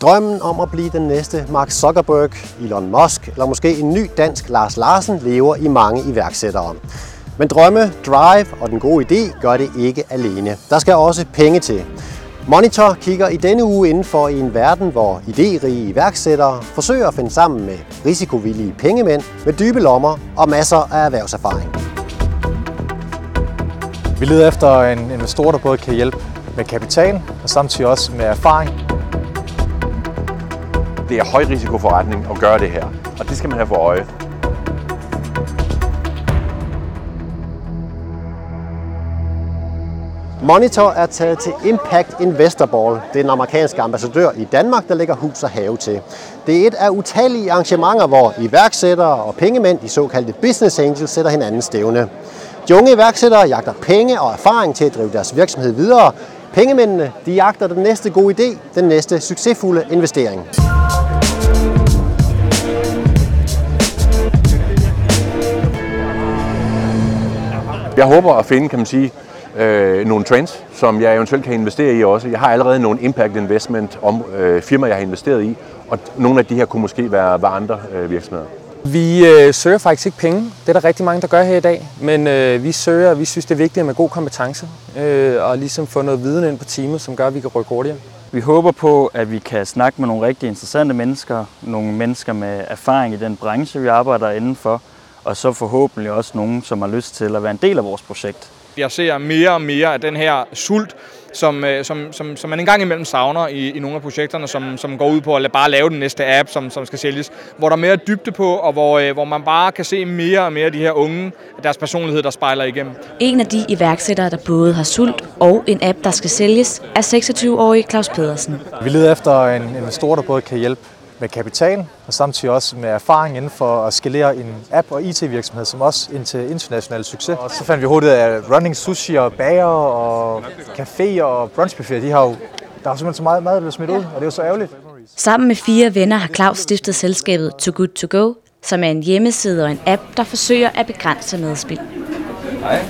Drømmen om at blive den næste Mark Zuckerberg, Elon Musk eller måske en ny dansk Lars Larsen lever i mange iværksættere. Men drømme, drive og den gode idé gør det ikke alene. Der skal også penge til. Monitor kigger i denne uge inden for i en verden, hvor idérige iværksættere forsøger at finde sammen med risikovillige pengemænd med dybe lommer og masser af erhvervserfaring. Vi leder efter en investor, der både kan hjælpe med kapital og samtidig også med erfaring. Det er højrisikoforretning at gøre det her, og det skal man have for øje. Monitor er taget til Impact Investor Ball. Det er den amerikanske ambassadør i Danmark, der lægger hus og have til. Det er et af utallige arrangementer, hvor iværksættere og pengemænd, de såkaldte business angels, sætter hinanden stævne. De unge iværksættere jagter penge og erfaring til at drive deres virksomhed videre. Pengemændene de jagter den næste gode idé, den næste succesfulde investering. Jeg håber at finde, kan man sige, øh, nogle trends, som jeg eventuelt kan investere i også. Jeg har allerede nogle impact investment om øh, firmaer, jeg har investeret i, og nogle af de her kunne måske være, være andre øh, virksomheder. Vi øh, søger faktisk ikke penge. Det er der rigtig mange, der gør her i dag. Men øh, vi søger, vi synes, det er vigtigt med god kompetence. Øh, og ligesom få noget viden ind på teamet, som gør, at vi kan rykke hurtigere. Vi håber på, at vi kan snakke med nogle rigtig interessante mennesker. Nogle mennesker med erfaring i den branche, vi arbejder indenfor. Og så forhåbentlig også nogen, som har lyst til at være en del af vores projekt. Jeg ser mere og mere af den her sult, som, øh, som, som, som man engang imellem savner i, i nogle af projekterne, som, som går ud på at bare lave den næste app, som, som skal sælges, hvor der er mere dybde på, og hvor, øh, hvor man bare kan se mere og mere af de her unge, deres personlighed, der spejler igennem. En af de iværksættere, der både har sult og en app, der skal sælges, er 26-årige Claus Pedersen. Vi leder efter en investor, der både kan hjælpe med kapital og samtidig også med erfaring inden for at skalere en app- og IT-virksomhed, som også ind til international succes. Og så fandt vi hurtigt af running sushi og bager og café og brunchbuffet. De har jo, der er simpelthen så meget mad, der bliver smidt ud, og det er jo så ærgerligt. Sammen med fire venner har Claus stiftet selskabet Too Good To Go, som er en hjemmeside og en app, der forsøger at begrænse madspild. Hej.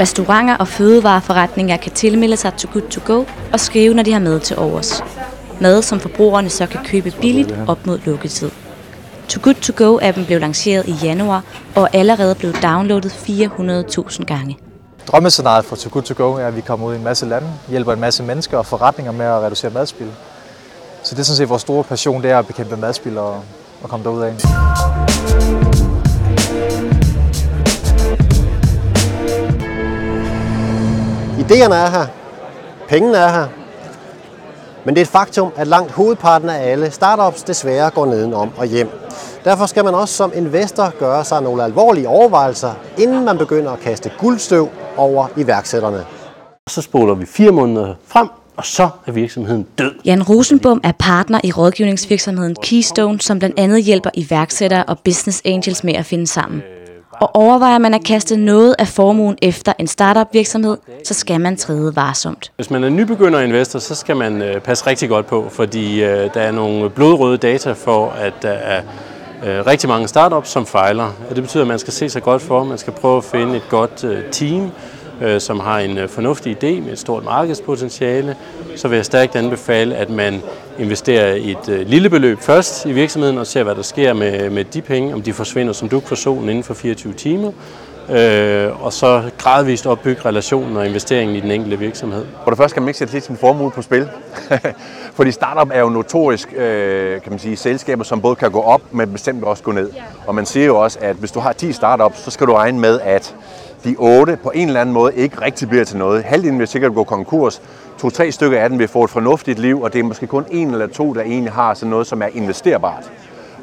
Restauranter og fødevareforretninger kan tilmelde sig Too Good To Go og skrive, når de har mad til overs. Mad, som forbrugerne så kan købe billigt op mod lukketid. Too Good To Go-appen blev lanceret i januar og er allerede blevet downloadet 400.000 gange. Drømmescenariet for Too Good To Go er, at vi kommer ud i en masse lande, hjælper en masse mennesker og forretninger med at reducere madspild. Så det er sådan set vores store passion, det er at bekæmpe madspild og, og komme derud af. Idéerne er her. Pengene er her. Men det er et faktum, at langt hovedparten af alle startups desværre går nedenom og hjem. Derfor skal man også som investor gøre sig nogle alvorlige overvejelser, inden man begynder at kaste guldstøv over iværksætterne. Så spoler vi fire måneder frem, og så er virksomheden død. Jan Rosenbom er partner i rådgivningsvirksomheden Keystone, som blandt andet hjælper iværksættere og business angels med at finde sammen. Og overvejer man at kaste noget af formuen efter en startup virksomhed, så skal man træde varsomt. Hvis man er nybegynder investor, så skal man øh, passe rigtig godt på, fordi øh, der er nogle blodrøde data for, at der er øh, rigtig mange startups, som fejler. Og det betyder, at man skal se sig godt for, man skal prøve at finde et godt team, som har en fornuftig idé med et stort markedspotentiale, så vil jeg stærkt anbefale, at man investerer i et lille beløb først i virksomheden og ser, hvad der sker med, med de penge, om de forsvinder som duk for solen inden for 24 timer, øh, og så gradvist opbygge relationen og investeringen i den enkelte virksomhed. For det første skal man ikke sætte lidt sin formue på spil, fordi startup er jo notorisk øh, kan man sige, selskaber, som både kan gå op, men bestemt også gå ned. Og man siger jo også, at hvis du har 10 startups, så skal du regne med, at de otte på en eller anden måde ikke rigtig bliver til noget. Halvdelen vil sikkert gå konkurs. To-tre stykker af dem vil få et fornuftigt liv, og det er måske kun en eller to, der egentlig har sådan noget, som er investerbart.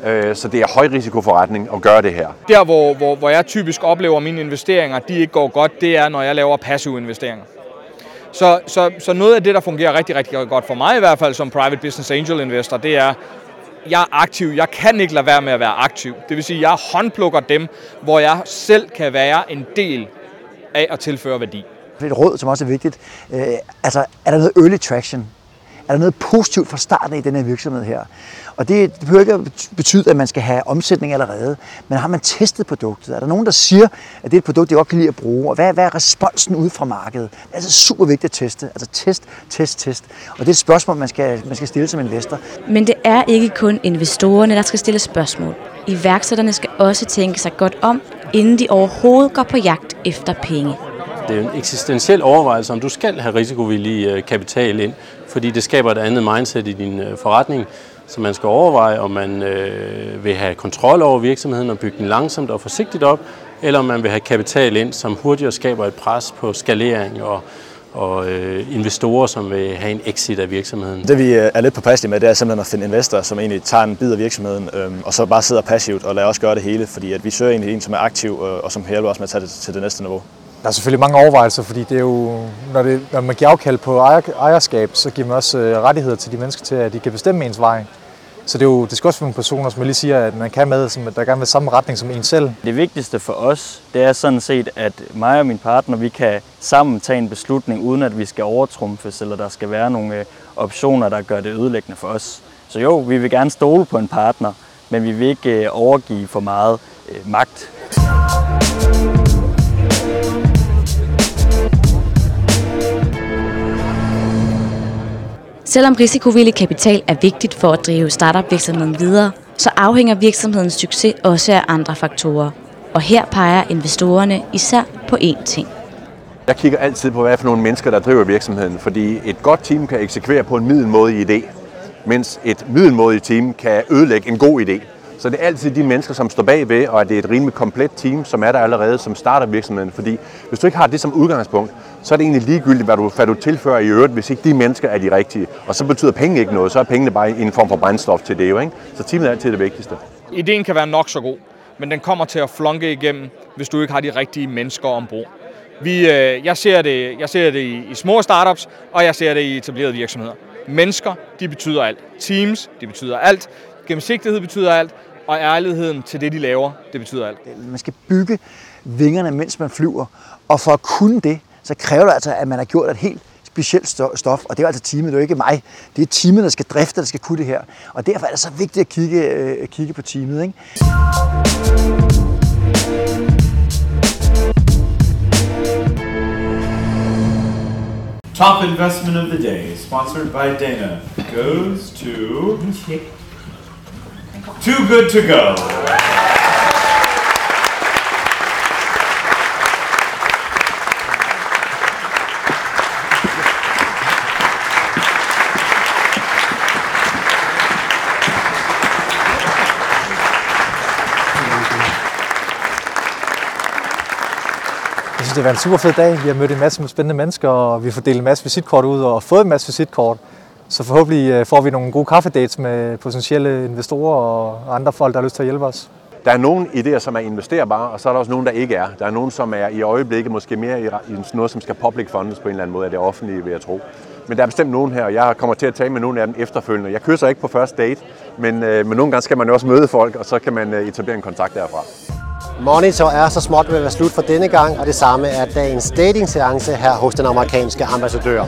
Øh, så det er højrisikoforretning at gøre det her. Der, hvor, hvor, hvor jeg typisk oplever, at mine investeringer de ikke går godt, det er, når jeg laver passive investeringer. Så, så, så noget af det, der fungerer rigtig, rigtig godt for mig i hvert fald som private business angel investor, det er, jeg er aktiv. Jeg kan ikke lade være med at være aktiv. Det vil sige, at jeg håndplukker dem, hvor jeg selv kan være en del af at tilføre værdi. Et råd, som også er vigtigt. Øh, altså, er der noget early traction? Er der noget positivt fra starten af i den her virksomhed her? Og det, det behøver ikke at betyde, at man skal have omsætning allerede, men har man testet produktet? Er der nogen, der siger, at det er et produkt, jeg godt kan lide at bruge? Og hvad, hvad er responsen ud fra markedet? Det er altså super vigtigt at teste. Altså test, test, test. Og det er et spørgsmål, man skal, man skal stille som investor. Men det er ikke kun investorerne, der skal stille spørgsmål. Iværksætterne skal også tænke sig godt om, inden de overhovedet går på jagt efter penge. Det er en eksistentiel overvejelse, om du skal have risikovillig øh, kapital ind, fordi det skaber et andet mindset i din øh, forretning. Så man skal overveje, om man øh, vil have kontrol over virksomheden og bygge den langsomt og forsigtigt op, eller om man vil have kapital ind, som hurtigere skaber et pres på skalering og, og øh, investorer, som vil have en exit af virksomheden. Det vi øh, er lidt påpasselige med, det er simpelthen at finde investorer, som egentlig tager en bid af virksomheden, øh, og så bare sidder passivt og lader os gøre det hele, fordi at vi søger egentlig en, som er aktiv øh, og som hjælper os med at tage det til det næste niveau. Der er selvfølgelig mange overvejelser, fordi det er jo, når, det, når man giver afkald på ejerskab, så giver man også øh, rettigheder til de mennesker til, at de kan bestemme ens vej. Så det, er jo, det skal også være nogle personer, som jeg lige siger, at man kan med, som, der gerne vil samme retning som en selv. Det vigtigste for os, det er sådan set, at mig og min partner, vi kan sammen tage en beslutning, uden at vi skal overtrumfes, eller der skal være nogle øh, optioner, der gør det ødelæggende for os. Så jo, vi vil gerne stole på en partner, men vi vil ikke øh, overgive for meget øh, magt. Selvom risikovillig kapital er vigtigt for at drive startup-virksomheden videre, så afhænger virksomhedens succes også af andre faktorer. Og her peger investorerne især på én ting. Jeg kigger altid på, hvad for nogle mennesker, der driver virksomheden, fordi et godt team kan eksekvere på en middelmådig idé, mens et middelmådigt team kan ødelægge en god idé. Så det er altid de mennesker, som står bagved, og at det er et rimelig komplet team, som er der allerede, som starter virksomheden. Fordi hvis du ikke har det som udgangspunkt, så er det egentlig ligegyldigt, hvad du, hvad du tilfører i øvrigt, hvis ikke de mennesker er de rigtige. Og så betyder penge ikke noget, så er pengene bare en form for brændstof til det jo. Ikke? Så teamet er altid det vigtigste. Ideen kan være nok så god, men den kommer til at flonke igennem, hvis du ikke har de rigtige mennesker ombord. Vi, øh, jeg ser det, jeg ser det i, i små startups, og jeg ser det i etablerede virksomheder. Mennesker, de betyder alt. Teams, de betyder alt. Gennemsigtighed betyder alt. Og ærligheden til det, de laver, det betyder alt. Man skal bygge vingerne, mens man flyver. Og for at kunne det, så kræver det altså, at man har gjort et helt specielt stof, og det er altså teamet, det er jo ikke mig. Det er teamet, der skal drifte, der skal kunne det her. Og derfor er det så vigtigt at kigge, øh, kigge på teamet. Ikke? Top investment of the day, sponsored by Dana, goes to Too Good To Go. Det har været en super fed dag. Vi har mødt en masse spændende mennesker, og vi har fordelt delt en masse visitkort ud og fået en masse visitkort. Så forhåbentlig øh, får vi nogle gode kaffedates med potentielle investorer og andre folk, der har lyst til at hjælpe os. Der er nogle idéer, som er investerbare, og så er der også nogle, der ikke er. Der er nogle, som er i øjeblikket måske mere i noget, som skal public fundes på en eller anden måde af det offentlige, vil jeg tro. Men der er bestemt nogen her, og jeg kommer til at tale med nogle af dem efterfølgende. Jeg kysser ikke på første date, men, øh, men nogle gange skal man jo også møde folk, og så kan man øh, etablere en kontakt derfra. Monitor er så småt ved at være slut for denne gang, og det samme er dagens dating-seance her hos den amerikanske ambassadør.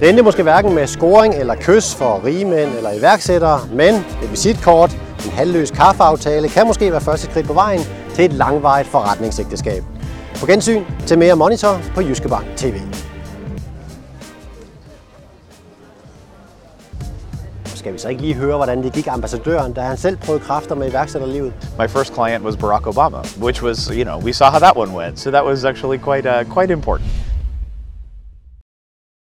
Det endte måske hverken med scoring eller kys for rigemænd eller iværksættere, men et visitkort, en halvløs kaffeaftale kan måske være første skridt på vejen til et langvarigt forretningsægteskab. På gensyn til mere Monitor på Jyske Bank TV. Skal vi så ikke lige høre, hvordan det gik ambassadøren, da han selv prøvede kræfter med iværksætterlivet? My first client was Barack Obama, which was, you know, we saw how that one went. So that was actually quite, uh, quite important.